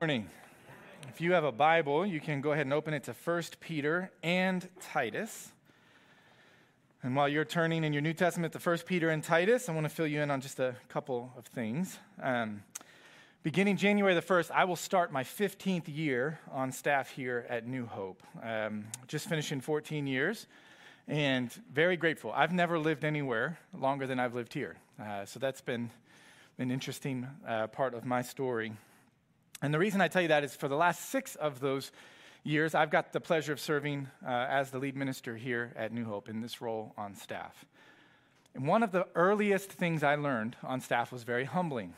Morning. If you have a Bible, you can go ahead and open it to 1 Peter and Titus. And while you're turning in your New Testament to 1 Peter and Titus, I want to fill you in on just a couple of things. Um, beginning January the 1st, I will start my 15th year on staff here at New Hope. Um, just finishing 14 years and very grateful. I've never lived anywhere longer than I've lived here. Uh, so that's been an interesting uh, part of my story. And the reason I tell you that is for the last six of those years, I've got the pleasure of serving uh, as the lead minister here at New Hope in this role on staff. And one of the earliest things I learned on staff was very humbling.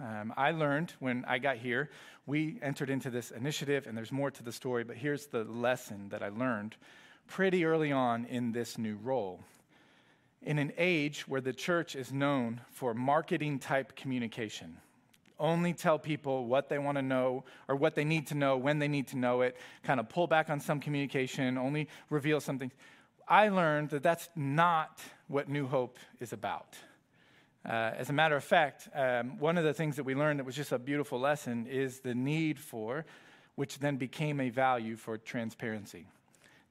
Um, I learned when I got here, we entered into this initiative, and there's more to the story, but here's the lesson that I learned pretty early on in this new role. In an age where the church is known for marketing type communication, only tell people what they want to know or what they need to know when they need to know it, kind of pull back on some communication, only reveal something. I learned that that's not what New Hope is about. Uh, as a matter of fact, um, one of the things that we learned that was just a beautiful lesson is the need for, which then became a value for transparency.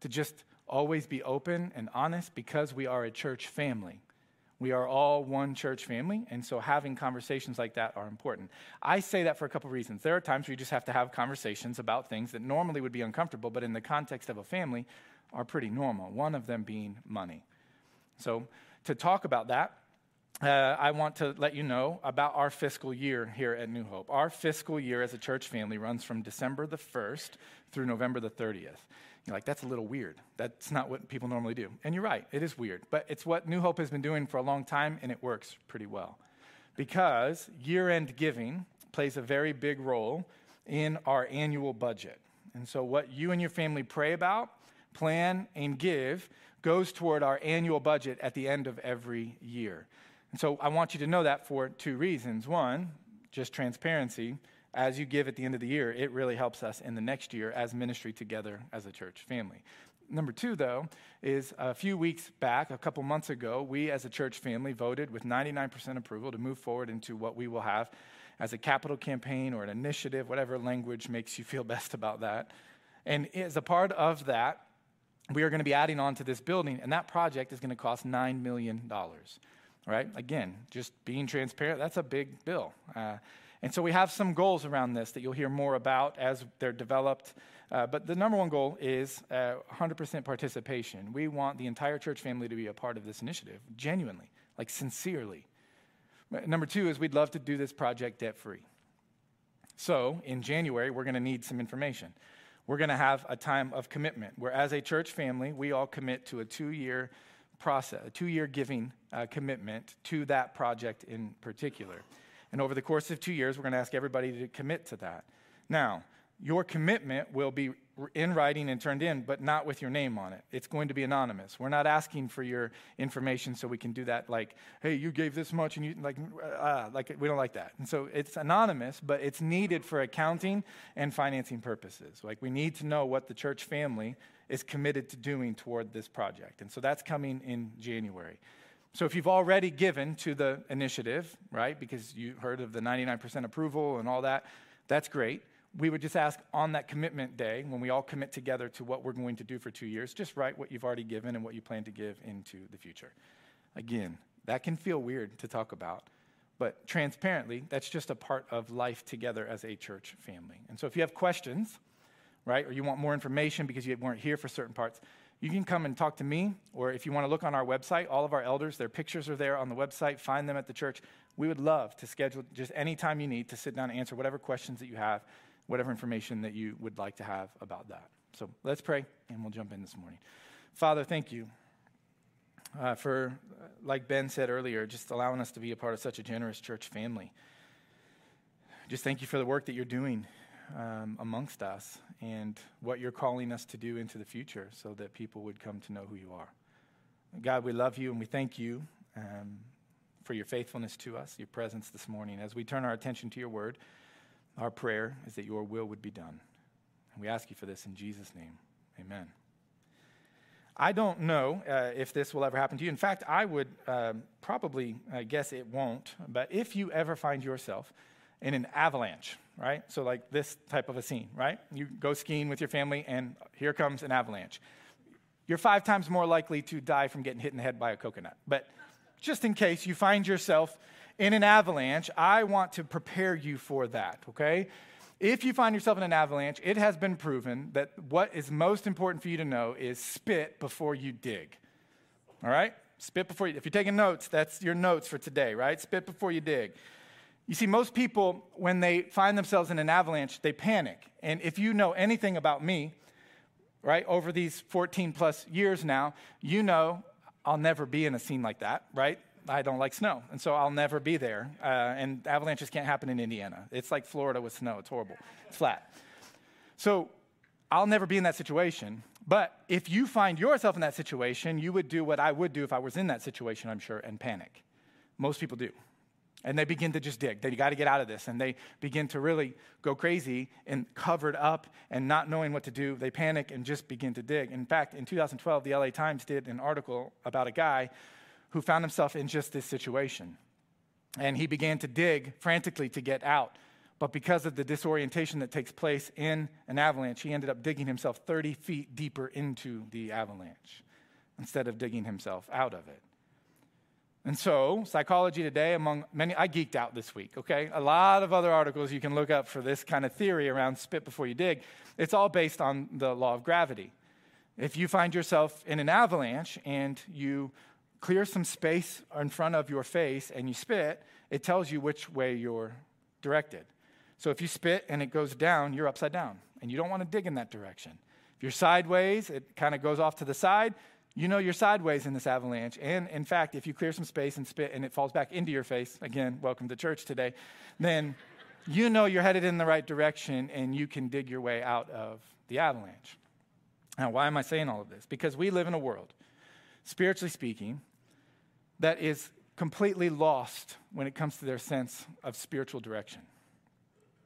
To just always be open and honest because we are a church family. We are all one church family, and so having conversations like that are important. I say that for a couple of reasons. There are times where you just have to have conversations about things that normally would be uncomfortable, but in the context of a family are pretty normal, one of them being money. So, to talk about that, uh, I want to let you know about our fiscal year here at New Hope. Our fiscal year as a church family runs from December the 1st through November the 30th. You're like, that's a little weird. That's not what people normally do. And you're right, it is weird. But it's what New Hope has been doing for a long time, and it works pretty well. Because year end giving plays a very big role in our annual budget. And so, what you and your family pray about, plan, and give goes toward our annual budget at the end of every year. And so, I want you to know that for two reasons. One, just transparency as you give at the end of the year, it really helps us in the next year as ministry together as a church family. Number two, though, is a few weeks back, a couple months ago, we as a church family voted with 99% approval to move forward into what we will have as a capital campaign or an initiative, whatever language makes you feel best about that. And as a part of that, we are going to be adding on to this building, and that project is going to cost $9 million. Right? Again, just being transparent, that's a big bill. Uh, and so we have some goals around this that you'll hear more about as they're developed. Uh, but the number one goal is uh, 100% participation. We want the entire church family to be a part of this initiative, genuinely, like sincerely. Number two is we'd love to do this project debt free. So in January, we're going to need some information. We're going to have a time of commitment where, as a church family, we all commit to a two year process, a two year giving uh, commitment to that project in particular. And over the course of two years, we're going to ask everybody to commit to that. Now, your commitment will be in writing and turned in, but not with your name on it. It's going to be anonymous. We're not asking for your information so we can do that like, hey, you gave this much and you like, uh, like we don't like that. And so it's anonymous, but it's needed for accounting and financing purposes. Like we need to know what the church family is committed to doing toward this project. And so that's coming in January. So if you've already given to the initiative, right, because you heard of the 99% approval and all that, that's great. We would just ask on that commitment day, when we all commit together to what we're going to do for two years, just write what you've already given and what you plan to give into the future. Again, that can feel weird to talk about, but transparently, that's just a part of life together as a church family. And so if you have questions, right, or you want more information because you weren't here for certain parts, you can come and talk to me, or if you want to look on our website, all of our elders, their pictures are there on the website. Find them at the church. We would love to schedule just any time you need to sit down and answer whatever questions that you have, whatever information that you would like to have about that. So let's pray, and we'll jump in this morning. Father, thank you uh, for, like Ben said earlier, just allowing us to be a part of such a generous church family. Just thank you for the work that you're doing um, amongst us and what you're calling us to do into the future so that people would come to know who you are. God, we love you and we thank you um, for your faithfulness to us, your presence this morning. As we turn our attention to your word, our prayer is that your will would be done. And we ask you for this in Jesus' name. Amen. I don't know uh, if this will ever happen to you. In fact, I would uh, probably uh, guess it won't. But if you ever find yourself in an avalanche, right? So, like this type of a scene, right? You go skiing with your family, and here comes an avalanche. You're five times more likely to die from getting hit in the head by a coconut. But just in case you find yourself in an avalanche, I want to prepare you for that, okay? If you find yourself in an avalanche, it has been proven that what is most important for you to know is spit before you dig. All right? Spit before you, if you're taking notes, that's your notes for today, right? Spit before you dig. You see, most people, when they find themselves in an avalanche, they panic. And if you know anything about me, right, over these 14 plus years now, you know I'll never be in a scene like that, right? I don't like snow, and so I'll never be there. Uh, and avalanches can't happen in Indiana. It's like Florida with snow, it's horrible, it's flat. So I'll never be in that situation. But if you find yourself in that situation, you would do what I would do if I was in that situation, I'm sure, and panic. Most people do. And they begin to just dig. They got to get out of this. And they begin to really go crazy and covered up and not knowing what to do. They panic and just begin to dig. In fact, in 2012, the LA Times did an article about a guy who found himself in just this situation. And he began to dig frantically to get out. But because of the disorientation that takes place in an avalanche, he ended up digging himself 30 feet deeper into the avalanche instead of digging himself out of it. And so, Psychology Today, among many, I geeked out this week, okay? A lot of other articles you can look up for this kind of theory around spit before you dig. It's all based on the law of gravity. If you find yourself in an avalanche and you clear some space in front of your face and you spit, it tells you which way you're directed. So if you spit and it goes down, you're upside down, and you don't want to dig in that direction. If you're sideways, it kind of goes off to the side. You know you're sideways in this avalanche. And in fact, if you clear some space and spit and it falls back into your face, again, welcome to church today, then you know you're headed in the right direction and you can dig your way out of the avalanche. Now, why am I saying all of this? Because we live in a world, spiritually speaking, that is completely lost when it comes to their sense of spiritual direction.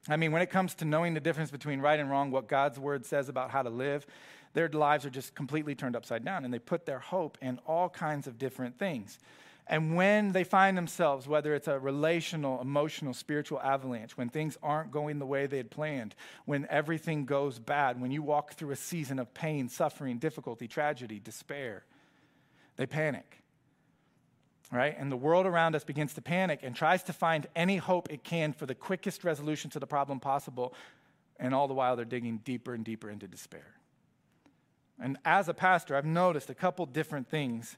I mean, when it comes to knowing the difference between right and wrong, what God's word says about how to live, their lives are just completely turned upside down and they put their hope in all kinds of different things. And when they find themselves, whether it's a relational, emotional, spiritual avalanche, when things aren't going the way they had planned, when everything goes bad, when you walk through a season of pain, suffering, difficulty, tragedy, despair, they panic right? And the world around us begins to panic and tries to find any hope it can for the quickest resolution to the problem possible. And all the while, they're digging deeper and deeper into despair. And as a pastor, I've noticed a couple different things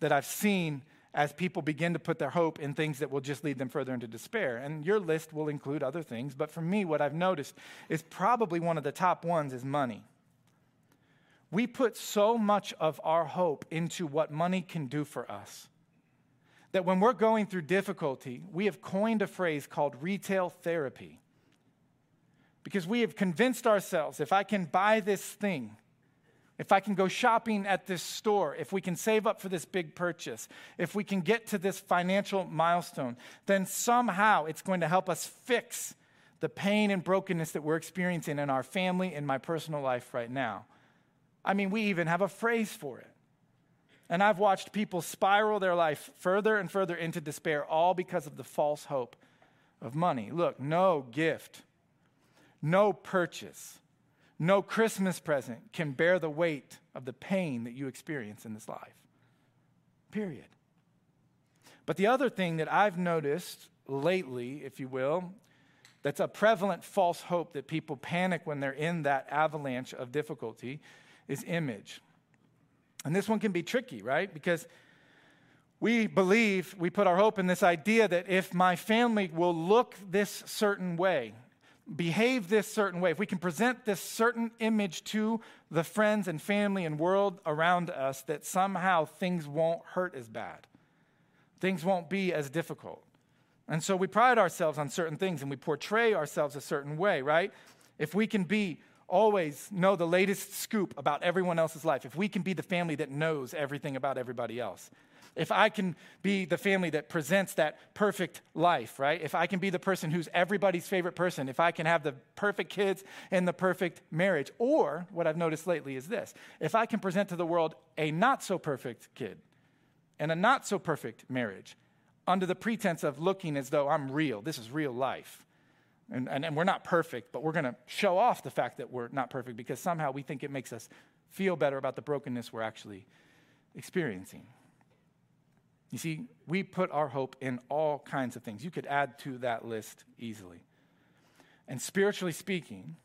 that I've seen as people begin to put their hope in things that will just lead them further into despair. And your list will include other things, but for me, what I've noticed is probably one of the top ones is money. We put so much of our hope into what money can do for us that when we're going through difficulty, we have coined a phrase called retail therapy. Because we have convinced ourselves if I can buy this thing, if I can go shopping at this store, if we can save up for this big purchase, if we can get to this financial milestone, then somehow it's going to help us fix the pain and brokenness that we're experiencing in our family and my personal life right now. I mean, we even have a phrase for it. And I've watched people spiral their life further and further into despair, all because of the false hope of money. Look, no gift, no purchase, no Christmas present can bear the weight of the pain that you experience in this life. Period. But the other thing that I've noticed lately, if you will, that's a prevalent false hope that people panic when they're in that avalanche of difficulty is image. And this one can be tricky, right? Because we believe, we put our hope in this idea that if my family will look this certain way, behave this certain way, if we can present this certain image to the friends and family and world around us, that somehow things won't hurt as bad. Things won't be as difficult. And so we pride ourselves on certain things and we portray ourselves a certain way, right? If we can be always know the latest scoop about everyone else's life, if we can be the family that knows everything about everybody else, if I can be the family that presents that perfect life, right? If I can be the person who's everybody's favorite person, if I can have the perfect kids and the perfect marriage, or what I've noticed lately is this if I can present to the world a not so perfect kid and a not so perfect marriage under the pretense of looking as though I'm real, this is real life, And, and, and we're not perfect, but we're going to show off the fact that we're not perfect because somehow we think it makes us feel better about the brokenness we're actually experiencing. You see, we put our hope in all kinds of things. You could add to that list easily. And spiritually speaking,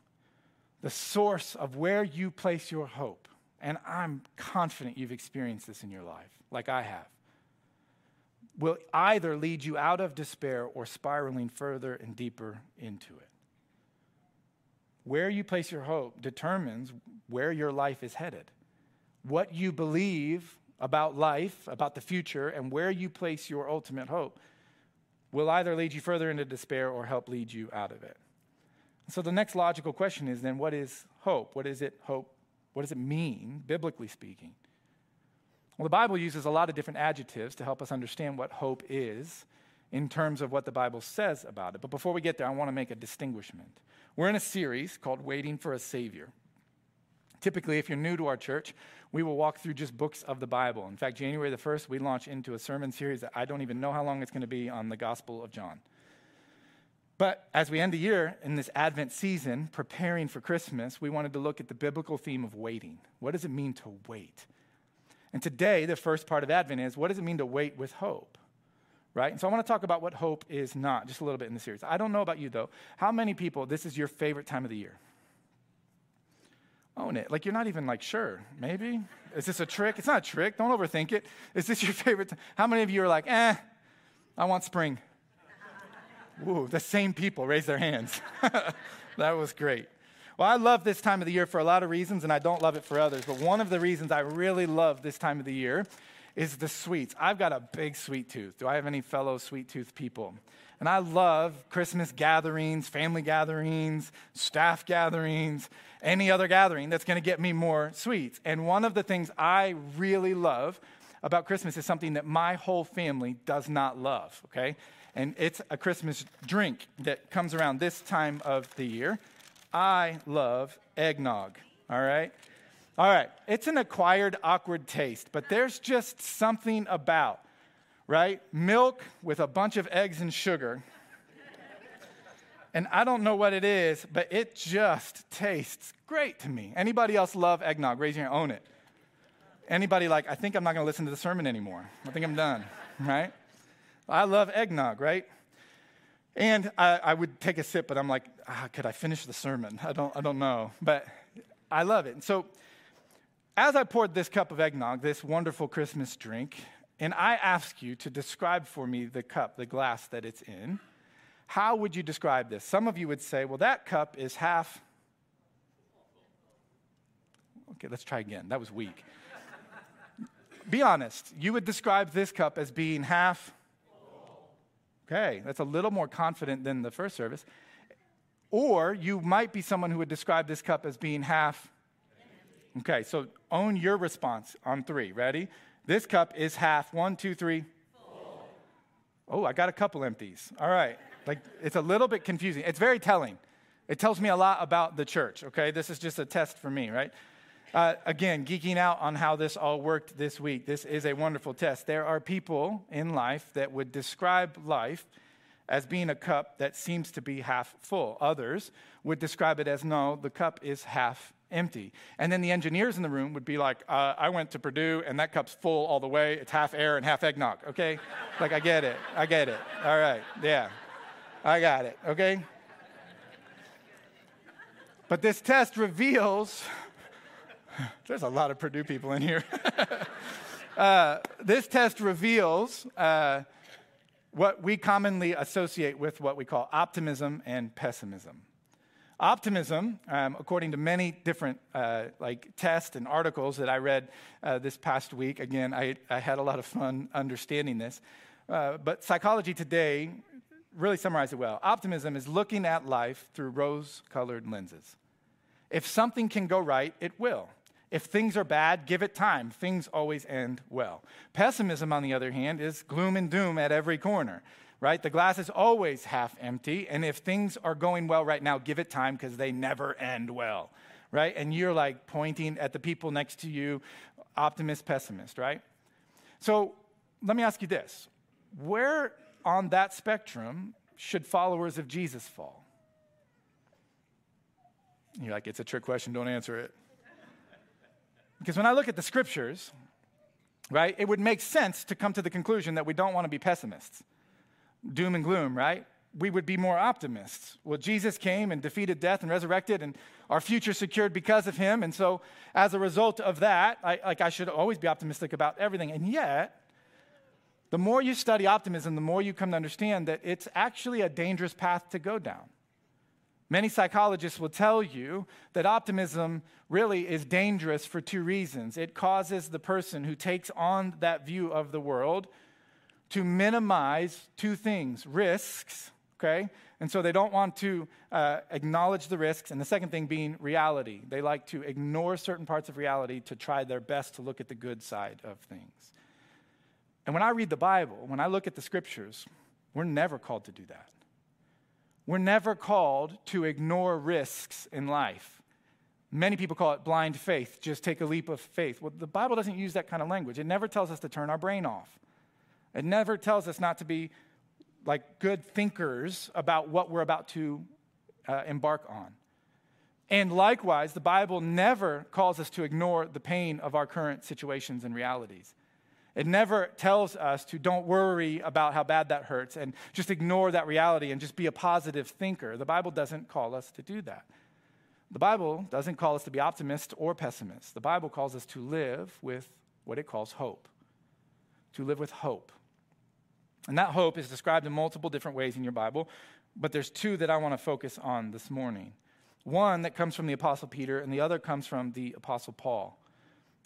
the source of where you place your hope, and I'm confident you've experienced this in your life, like I have, will either lead you out of despair or spiraling further and deeper into it. Where you place your hope determines where your life is headed. What you believe about life, about the future, and where you place your ultimate hope will either lead you further into despair or help lead you out of it. So the next logical question is then what is hope? What is it hope? What does it mean, biblically speaking? Well, the Bible uses a lot of different adjectives to help us understand what hope is in terms of what the Bible says about it. But before we get there, I want to make a distinguishment. We're in a series called Waiting for a Savior. Typically, if you're new to our church, we will walk through just books of the Bible. In fact, January the 1st, we launch into a sermon series that I don't even know how long it's going to be on the Gospel of John. But as we end the year in this Advent season, preparing for Christmas, we wanted to look at the biblical theme of waiting. What does it mean to wait? And today, the first part of Advent is what does it mean to wait with hope? Right? And so I want to talk about what hope is not just a little bit in the series. I don't know about you though. How many people, this is your favorite time of the year? Own it. Like you're not even like sure. Maybe? Is this a trick? It's not a trick. Don't overthink it. Is this your favorite? T- How many of you are like, eh, I want spring? Ooh, the same people raise their hands. that was great. Well, I love this time of the year for a lot of reasons, and I don't love it for others. But one of the reasons I really love this time of the year is the sweets. I've got a big sweet tooth. Do I have any fellow sweet tooth people? And I love Christmas gatherings, family gatherings, staff gatherings, any other gathering that's going to get me more sweets. And one of the things I really love about Christmas is something that my whole family does not love, okay? And it's a Christmas drink that comes around this time of the year. I love eggnog, all right? All right, it's an acquired awkward taste, but there's just something about, right? Milk with a bunch of eggs and sugar. And I don't know what it is, but it just tastes great to me. Anybody else love eggnog? Raise your hand, own it. Anybody like, I think I'm not to listen to the sermon anymore. I think I'm done, right? I love eggnog, right? And I, I, would take a sip, but I'm like, ah, could I finish the sermon? I don't, I don't know. But I love it. And so as I poured this cup of eggnog, this wonderful Christmas drink, and I ask you to describe for me the cup, the glass that it's in, how would you describe this? Some of you would say, well, that cup is half. Okay, let's try again. That was weak. Be honest. You would describe this cup as being half Okay, that's a little more confident than the first service. Or you might be someone who would describe this cup as being half. Okay, so own your response on three. Ready? This cup is half. One, two, three. Oh, I got a couple empties. All right. Like, it's a little bit confusing. It's very telling. It tells me a lot about the church, okay? This is just a test for me, right? Uh, again, geeking out on how this all worked this week. This is a wonderful test. There are people in life that would describe life as being a cup that seems to be half full. Others would describe it as no, the cup is half empty. And then the engineers in the room would be like, uh, I went to Purdue and that cup's full all the way. It's half air and half eggnog, okay? like, I get it. I get it. All right. Yeah. I got it, okay? But this test reveals there's a lot of Purdue people in here. uh, this test reveals uh, what we commonly associate with what we call optimism and pessimism. Optimism, um, according to many different uh, like tests and articles that I read uh, this past week, again, I, I, had a lot of fun understanding this. Uh, but Psychology Today really summarized it well. Optimism is looking at life through rose colored lenses. If something can go right, it will. If things are bad, give it time. Things always end well. Pessimism, on the other hand, is gloom and doom at every corner, right? The glass is always half empty. And if things are going well right now, give it time because they never end well, right? And you're like pointing at the people next to you, optimist, pessimist, right? So let me ask you this where on that spectrum should followers of Jesus fall? You're like, it's a trick question, don't answer it. Because when I look at the scriptures, right, it would make sense to come to the conclusion that we don't want to be pessimists. Doom and gloom, right? We would be more optimists. Well, Jesus came and defeated death and resurrected, and our future secured because of him. And so, as a result of that, I, like I should always be optimistic about everything. And yet, the more you study optimism, the more you come to understand that it's actually a dangerous path to go down. Many psychologists will tell you that optimism really is dangerous for two reasons. It causes the person who takes on that view of the world to minimize two things risks, okay? And so they don't want to uh, acknowledge the risks. And the second thing being reality. They like to ignore certain parts of reality to try their best to look at the good side of things. And when I read the Bible, when I look at the scriptures, we're never called to do that. We're never called to ignore risks in life. Many people call it blind faith, just take a leap of faith. Well, the Bible doesn't use that kind of language. It never tells us to turn our brain off. It never tells us not to be like good thinkers about what we're about to uh, embark on. And likewise, the Bible never calls us to ignore the pain of our current situations and realities. It never tells us to don't worry about how bad that hurts and just ignore that reality and just be a positive thinker. The Bible doesn't call us to do that. The Bible doesn't call us to be optimists or pessimists. The Bible calls us to live with what it calls hope. To live with hope. And that hope is described in multiple different ways in your Bible, but there's two that I want to focus on this morning. One that comes from the Apostle Peter, and the other comes from the Apostle Paul.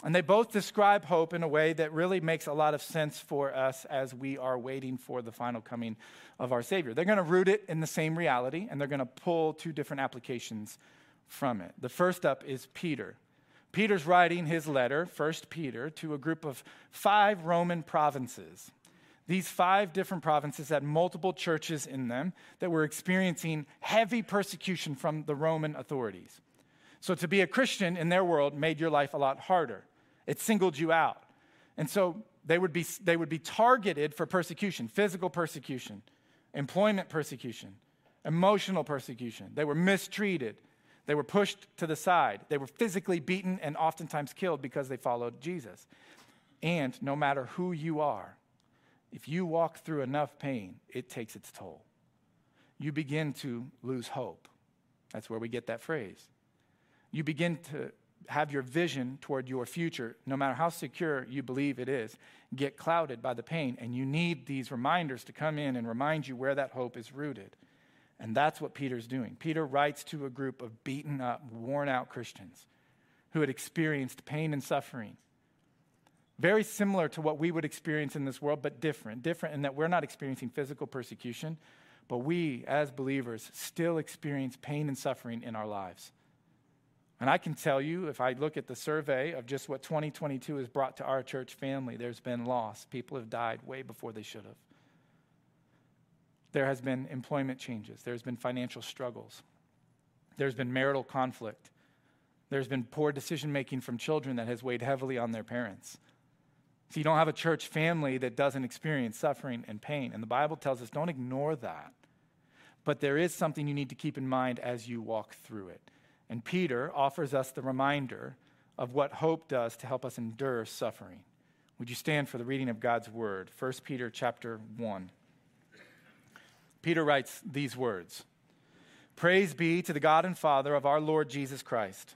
And they both describe hope in a way that really makes a lot of sense for us as we are waiting for the final coming of our Savior. They're going to root it in the same reality, and they're going to pull two different applications from it. The first up is Peter. Peter's writing his letter, First Peter, to a group of five Roman provinces. These five different provinces had multiple churches in them that were experiencing heavy persecution from the Roman authorities. So to be a Christian in their world made your life a lot harder. It singled you out. And so they would be, they would be targeted for persecution, physical persecution, employment persecution, emotional persecution. They were mistreated. They were pushed to the side. They were physically beaten and oftentimes killed because they followed Jesus. And no matter who you are, if you walk through enough pain, it takes its toll. You begin to lose hope. That's where we get that phrase you begin to have your vision toward your future, no matter how secure you believe it is, get clouded by the pain. And you need these reminders to come in and remind you where that hope is rooted. And that's what Peter's doing. Peter writes to a group of beaten up, worn out Christians who had experienced pain and suffering. Very similar to what we would experience in this world, but different. Different in that we're not experiencing physical persecution, but we, as believers, still experience pain and suffering in our lives. And I can tell you, if I look at the survey of just what 2022 has brought to our church family, there's been loss. People have died way before they should have. There has been employment changes, there's been financial struggles, there's been marital conflict, there's been poor decision making from children that has weighed heavily on their parents. So you don't have a church family that doesn't experience suffering and pain. And the Bible tells us don't ignore that. But there is something you need to keep in mind as you walk through it. And Peter offers us the reminder of what hope does to help us endure suffering. Would you stand for the reading of God's word? 1 Peter chapter 1. Peter writes these words Praise be to the God and Father of our Lord Jesus Christ.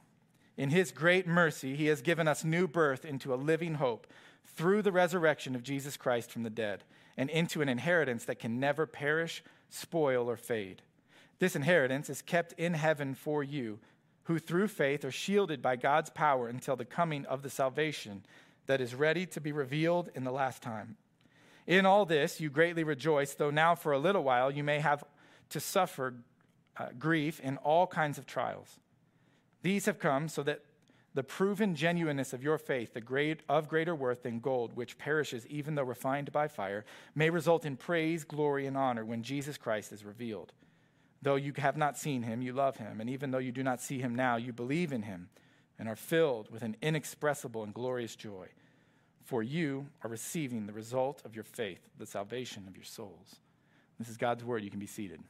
In his great mercy, he has given us new birth into a living hope through the resurrection of Jesus Christ from the dead, and into an inheritance that can never perish, spoil, or fade. This inheritance is kept in heaven for you who through faith are shielded by God's power until the coming of the salvation that is ready to be revealed in the last time. In all this, you greatly rejoice, though now for a little while you may have to suffer uh, grief in all kinds of trials. These have come so that the proven genuineness of your faith, the great, of greater worth than gold, which perishes even though refined by fire, may result in praise, glory, and honor when Jesus Christ is revealed. Though you have not seen him, you love him. And even though you do not see him now, you believe in him and are filled with an inexpressible and glorious joy. For you are receiving the result of your faith, the salvation of your souls. This is God's word. You can be seated.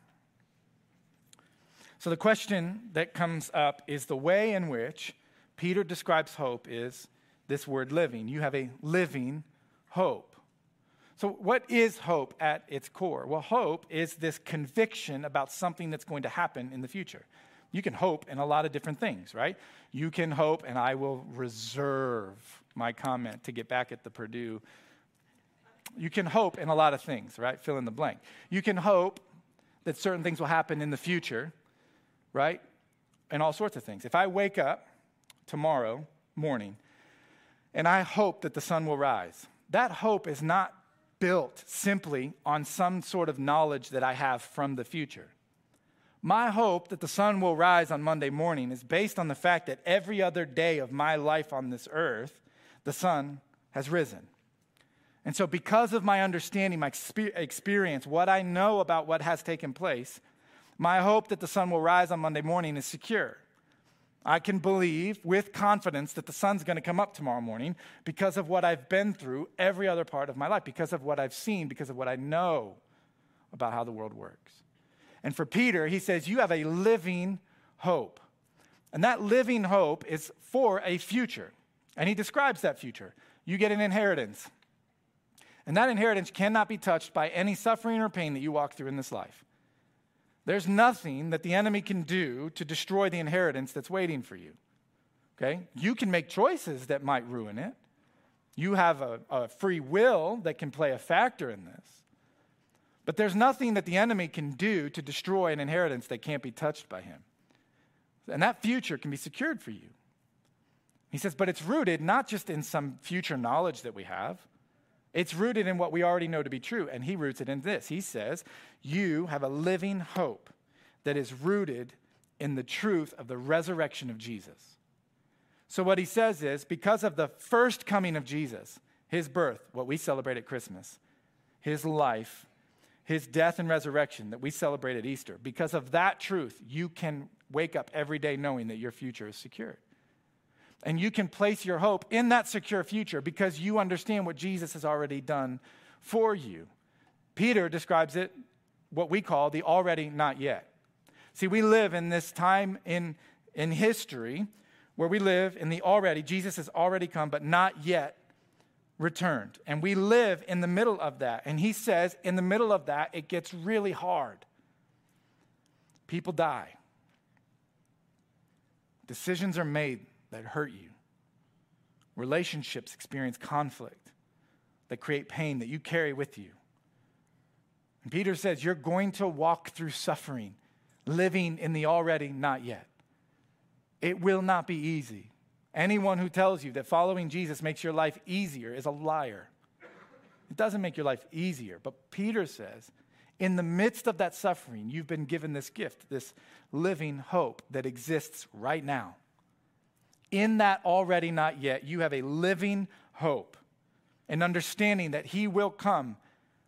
So the question that comes up is the way in which Peter describes hope is this word living. You have a living hope. So, what is hope at its core? Well, hope is this conviction about something that's going to happen in the future. You can hope in a lot of different things, right? You can hope, and I will reserve my comment to get back at the Purdue. You can hope in a lot of things, right? Fill in the blank. You can hope that certain things will happen in the future, right? And all sorts of things. If I wake up tomorrow morning and I hope that the sun will rise, that hope is not built simply on some sort of knowledge that I have from the future. My hope that the sun will rise on Monday morning is based on the fact that every other day of my life on this earth, the sun has risen. And so, because of my understanding, my experience, what I know about what has taken place, my hope that the sun will rise on Monday morning is secure. I can believe with confidence that the sun's going to come up tomorrow morning because of what I've been through every other part of my life, because of what I've seen, because of what I know about how the world works. And for Peter, he says, You have a living hope. And that living hope is for a future. And he describes that future. You get an inheritance. And that inheritance cannot be touched by any suffering or pain that you walk through in this life. There's nothing that the enemy can do to destroy the inheritance that's waiting for you. Okay? You can make choices that might ruin it. You have a, a, free will that can play a factor in this. But there's nothing that the enemy can do to destroy an inheritance that can't be touched by him. And that future can be secured for you. He says, but it's rooted not just in some future knowledge that we have, it's rooted in what we already know to be true, and he roots it in this. He says, You have a living hope that is rooted in the truth of the resurrection of Jesus. So, what he says is, because of the first coming of Jesus, his birth, what we celebrate at Christmas, his life, his death and resurrection that we celebrate at Easter, because of that truth, you can wake up every day knowing that your future is secured. And you can place your hope in that secure future because you understand what Jesus has already done for you. Peter describes it what we call the already not yet. See, we live in this time in, in history where we live in the already, Jesus has already come, but not yet returned. And we live in the middle of that. And he says, in the middle of that, it gets really hard. People die, decisions are made that hurt you. Relationships experience conflict that create pain that you carry with you. And Peter says, You're going to walk through suffering, living in the already not yet. It will not be easy. Anyone who tells you that following Jesus makes your life easier is a liar. It doesn't make your life easier. But Peter says, in the midst of that suffering, you've been given this gift, this living hope that exists right now in that already not yet, you have a living hope and understanding that He will come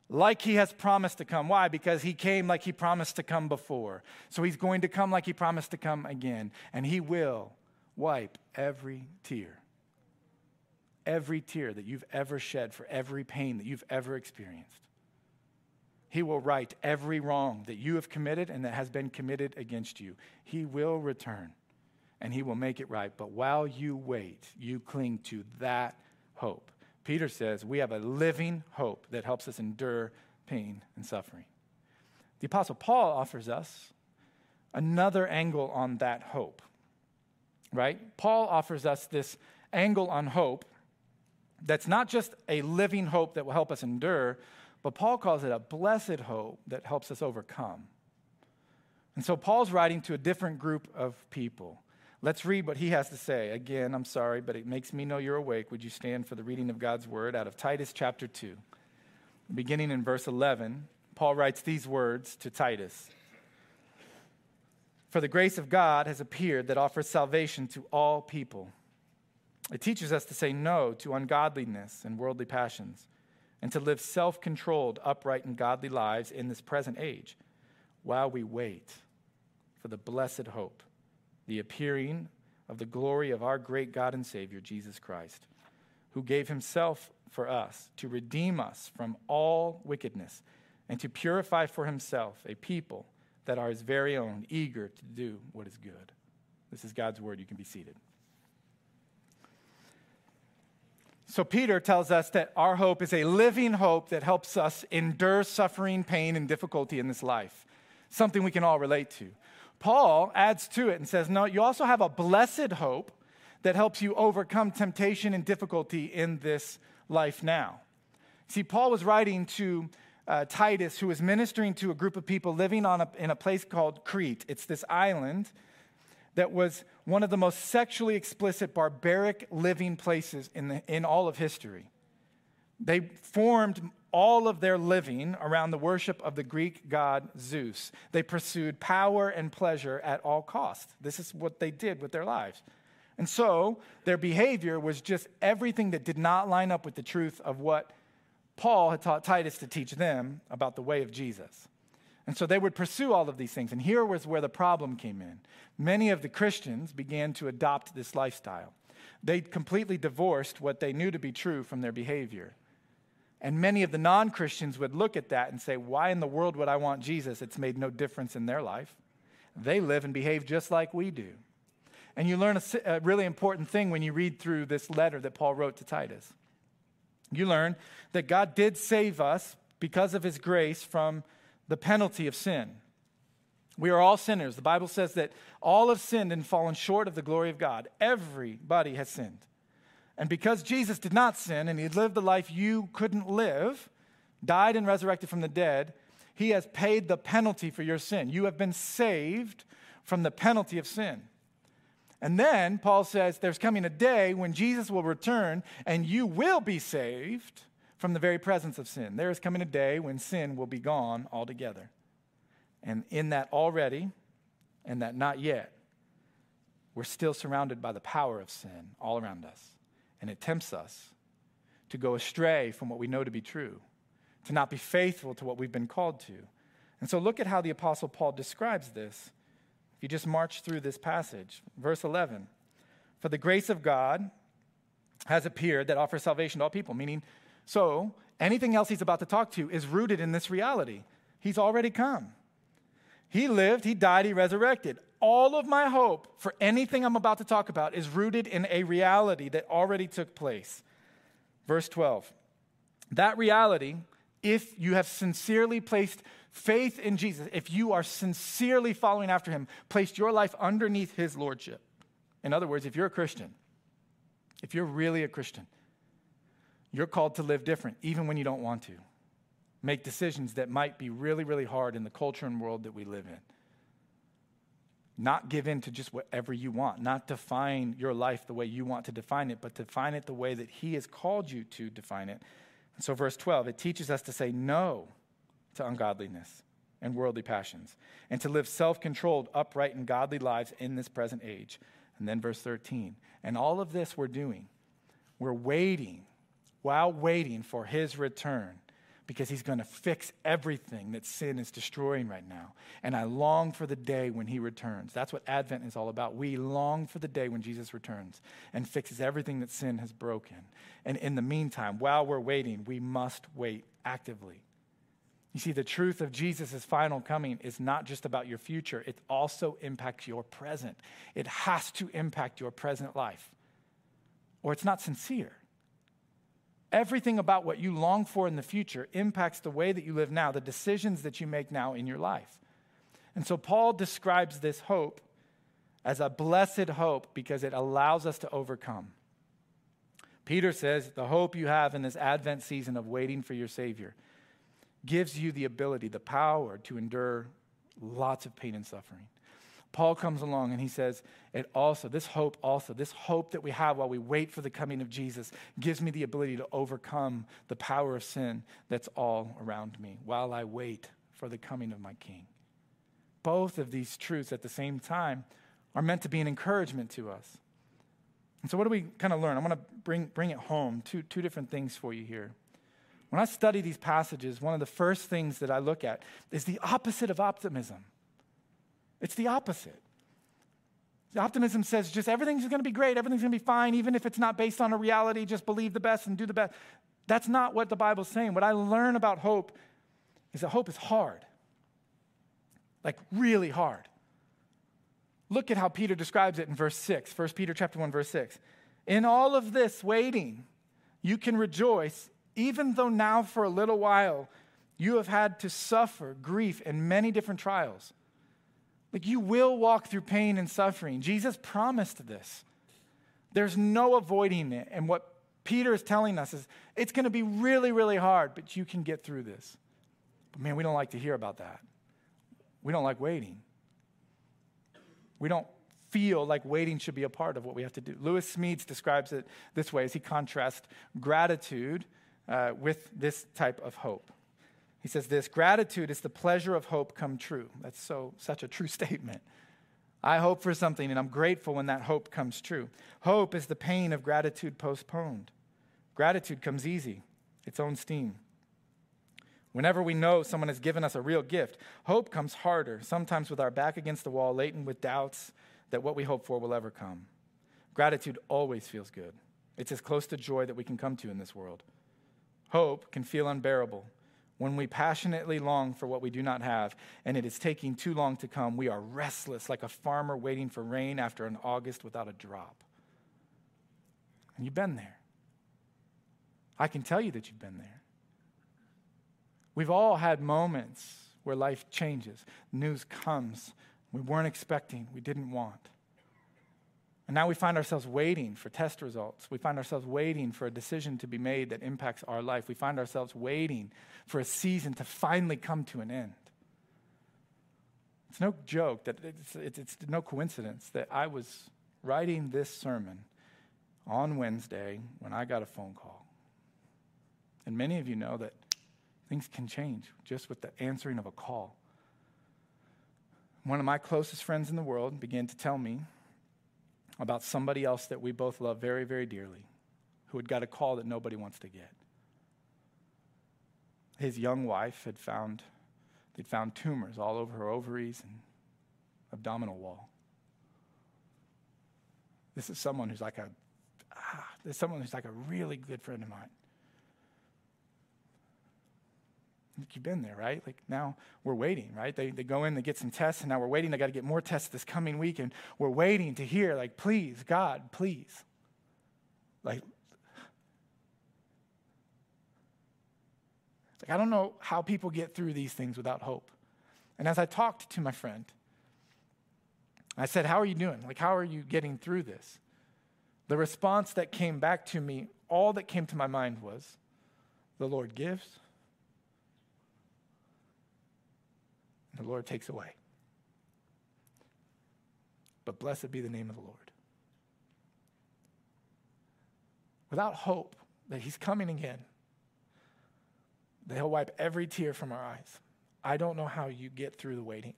like He has promised to come. Why? Because He came like He promised to come before. So He's going to come like He promised to come again. And He will wipe every tear. Every tear that you've ever shed for every pain that you've ever experienced. He will right every wrong that you have committed and that has been committed against you. He will return and he will make it right. But while you wait, you cling to that hope. Peter says we have a living hope that helps us endure pain and suffering. The Apostle Paul offers us another angle on that hope, right? Paul offers us this angle on hope that's not just a living hope that will help us endure, but Paul calls it a blessed hope that helps us overcome. And so Paul's writing to a different group of people. Let's read what he has to say. Again, I'm sorry, but it makes me know you're awake. Would you stand for the reading of God's word out of Titus chapter 2? Beginning in verse 11, Paul writes these words to Titus For the grace of God has appeared that offers salvation to all people. It teaches us to say no to ungodliness and worldly passions, and to live self controlled, upright, and godly lives in this present age while we wait for the blessed hope the appearing of the glory of our great God and Savior, Jesus Christ, who gave himself for us to redeem us from all wickedness and to purify for himself a people that are his very own, eager to do what is good. This is God's word. You can be seated. So, Peter tells us that our hope is a living hope that helps us endure suffering, pain, and difficulty in this life, something we can all relate to. Paul adds to it and says, No, you also have a blessed hope that helps you overcome temptation and difficulty in this life now. See, Paul was writing to uh, Titus, who was ministering to a group of people living on a, in a place called Crete. It's this island that was one of the most sexually explicit, barbaric living places in, the, in all of history. They formed all of their living around the worship of the Greek god Zeus. They pursued power and pleasure at all costs. This is what they did with their lives. And so their behavior was just everything that did not line up with the truth of what Paul had taught Titus to teach them about the way of Jesus. And so they would pursue all of these things. And here was where the problem came in. Many of the Christians began to adopt this lifestyle. They completely divorced what they knew to be true from their behavior. And many of the non Christians would look at that and say, Why in the world would I want Jesus? It's made no difference in their life. They live and behave just like we do. And you learn a, a really important thing when you read through this letter that Paul wrote to Titus. You learn that God did save us because of his grace from the penalty of sin. We are all sinners. The Bible says that all have sinned and fallen short of the glory of God. Everybody has sinned. And because Jesus did not sin and he lived the life you couldn't live, died and resurrected from the dead, he has paid the penalty for your sin. You have been saved from the penalty of sin. And then Paul says there's coming a day when Jesus will return and you will be saved from the very presence of sin. There is coming a day when sin will be gone altogether. And in that already and that not yet, we're still surrounded by the power of sin all around us. And it tempts us to go astray from what we know to be true, to not be faithful to what we've been called to. And so look at how the Apostle Paul describes this. If you just march through this passage, verse 11 For the grace of God has appeared that offers salvation to all people, meaning so anything else he's about to talk to is rooted in this reality. He's already come. He lived, he died, he resurrected. All of my hope for anything I'm about to talk about is rooted in a reality that already took place. Verse 12. That reality, if you have sincerely placed faith in Jesus, if you are sincerely following after him, placed your life underneath his lordship. In other words, if you're a Christian, if you're really a Christian, you're called to live different, even when you don't want to. Make decisions that might be really, really hard in the culture and world that we live in. Not give in to just whatever you want, not define your life the way you want to define it, but define it the way that He has called you to define it. And so, verse 12, it teaches us to say no to ungodliness and worldly passions, and to live self controlled, upright, and godly lives in this present age. And then, verse 13, and all of this we're doing, we're waiting while waiting for his return because he's going to fix everything that sin is destroying right now. And I long for the day when he returns. That's what Advent is all about. We long for the day when Jesus returns and fixes everything that sin has broken. And in the meantime, while we're waiting, we must wait actively. You see, the truth of Jesus' final coming is not just about your future, it also impacts your present. It has to impact your present life, or it's not sincere. Everything about what you long for in the future impacts the way that you live now, the decisions that you make now in your life. And so Paul describes this hope as a blessed hope because it allows us to overcome. Peter says the hope you have in this Advent season of waiting for your Savior gives you the ability, the power to endure lots of pain and suffering. Paul comes along and he says, It also, this hope also, this hope that we have while we wait for the coming of Jesus gives me the ability to overcome the power of sin that's all around me while I wait for the coming of my King. Both of these truths at the same time are meant to be an encouragement to us. And so, what do we kind of learn? I'm going to bring, bring it home. Two, two different things for you here. When I study these passages, one of the first things that I look at is the opposite of optimism. It's the opposite. The optimism says just everything's going to be great, everything's going to be fine, even if it's not based on a reality, just believe the best and do the best. That's not what the Bible's saying. What I learn about hope is that hope is hard. like really hard. Look at how Peter describes it in verse 6, 1 Peter chapter 1 verse 6. In all of this waiting, you can rejoice even though now for a little while you have had to suffer grief and many different trials. Like you will walk through pain and suffering. Jesus promised this. There's no avoiding it. And what Peter is telling us is it's going to be really, really hard, but you can get through this. But man, we don't like to hear about that. We don't like waiting. We don't feel like waiting should be a part of what we have to do. Lewis Smedes describes it this way as he contrasts gratitude uh, with this type of hope. He says this gratitude is the pleasure of hope come true. That's so such a true statement. I hope for something and I'm grateful when that hope comes true. Hope is the pain of gratitude postponed. Gratitude comes easy, its own steam. Whenever we know someone has given us a real gift, hope comes harder, sometimes with our back against the wall, laden with doubts that what we hope for will ever come. Gratitude always feels good. It's as close to joy that we can come to in this world. Hope can feel unbearable. When we passionately long for what we do not have and it is taking too long to come, we are restless like a farmer waiting for rain after an August without a drop. And you've been there. I can tell you that you've been there. We've all had moments where life changes, news comes we weren't expecting, we didn't want. And now we find ourselves waiting for test results. We find ourselves waiting for a decision to be made that impacts our life. We find ourselves waiting for a season to finally come to an end. It's no joke that it's, it's, it's no coincidence that I was writing this sermon on Wednesday when I got a phone call. And many of you know that things can change just with the answering of a call. One of my closest friends in the world began to tell me about somebody else that we both love very, very dearly who had got a call that nobody wants to get. His young wife had found, they'd found tumors all over her ovaries and abdominal wall. This is someone who's like a, ah, this is someone who's like a really good friend of mine. You've been there, right? Like now we're waiting, right? They, they go in, they get some tests, and now we're waiting. They got to get more tests this coming week, and we're waiting to hear, like, please, God, please. Like, like, I don't know how people get through these things without hope. And as I talked to my friend, I said, How are you doing? Like, how are you getting through this? The response that came back to me, all that came to my mind was, The Lord gives the Lord takes away. But blessed be the name of the Lord. Without hope that He's coming again, that He'll wipe every tear from our eyes. I don't know how you get through the waiting.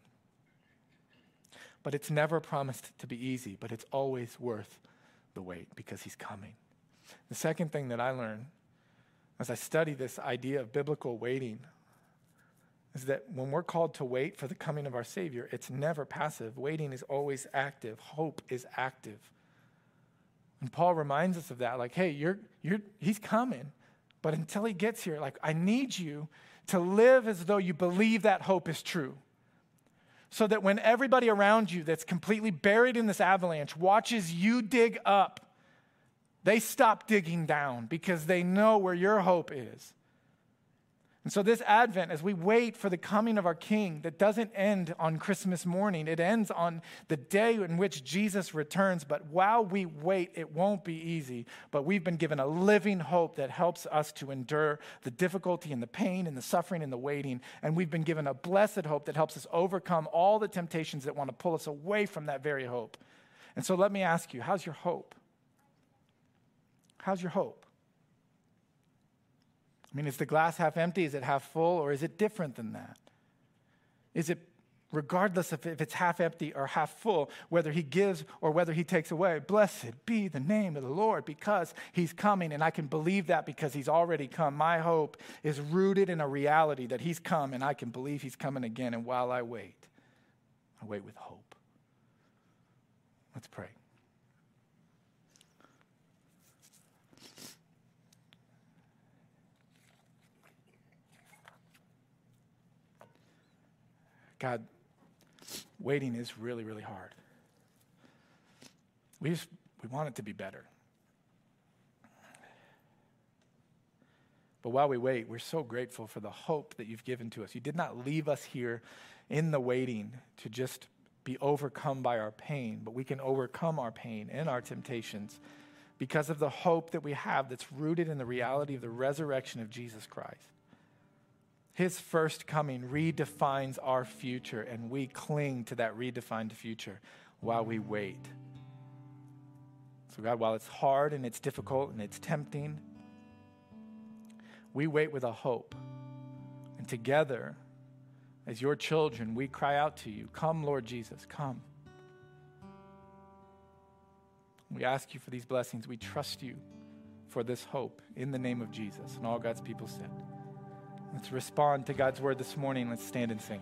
But it's never promised to be easy, but it's always worth the wait because He's coming. The second thing that I learned as I study this idea of biblical waiting is that when we're called to wait for the coming of our Savior, it's never passive. Waiting is always active, hope is active. And Paul reminds us of that like, hey, you're, you're, he's coming, but until he gets here, like, I need you to live as though you believe that hope is true. So that when everybody around you that's completely buried in this avalanche watches you dig up, they stop digging down because they know where your hope is. And so, this Advent, as we wait for the coming of our King, that doesn't end on Christmas morning, it ends on the day in which Jesus returns. But while we wait, it won't be easy. But we've been given a living hope that helps us to endure the difficulty and the pain and the suffering and the waiting. And we've been given a blessed hope that helps us overcome all the temptations that want to pull us away from that very hope. And so, let me ask you how's your hope? How's your hope? I mean, is the glass half empty? Is it half full? Or is it different than that? Is it regardless of if it's half empty or half full, whether he gives or whether he takes away. Blessed be the name of the Lord because he's coming, and I can believe that because he's already come. My hope is rooted in a reality that he's come, and I can believe he's coming again. And while I wait, I wait with hope. Let's pray. God, waiting is really, really hard. We just we want it to be better. But while we wait, we're so grateful for the hope that you've given to us. You did not leave us here in the waiting to just be overcome by our pain, but we can overcome our pain and our temptations because of the hope that we have that's rooted in the reality of the resurrection of Jesus Christ. His first coming redefines our future, and we cling to that redefined future while we wait. So, God, while it's hard and it's difficult and it's tempting, we wait with a hope. And together, as your children, we cry out to you, Come, Lord Jesus, come. We ask you for these blessings. We trust you for this hope in the name of Jesus. And all God's people said. Let's respond to God's word this morning. Let's stand and sing.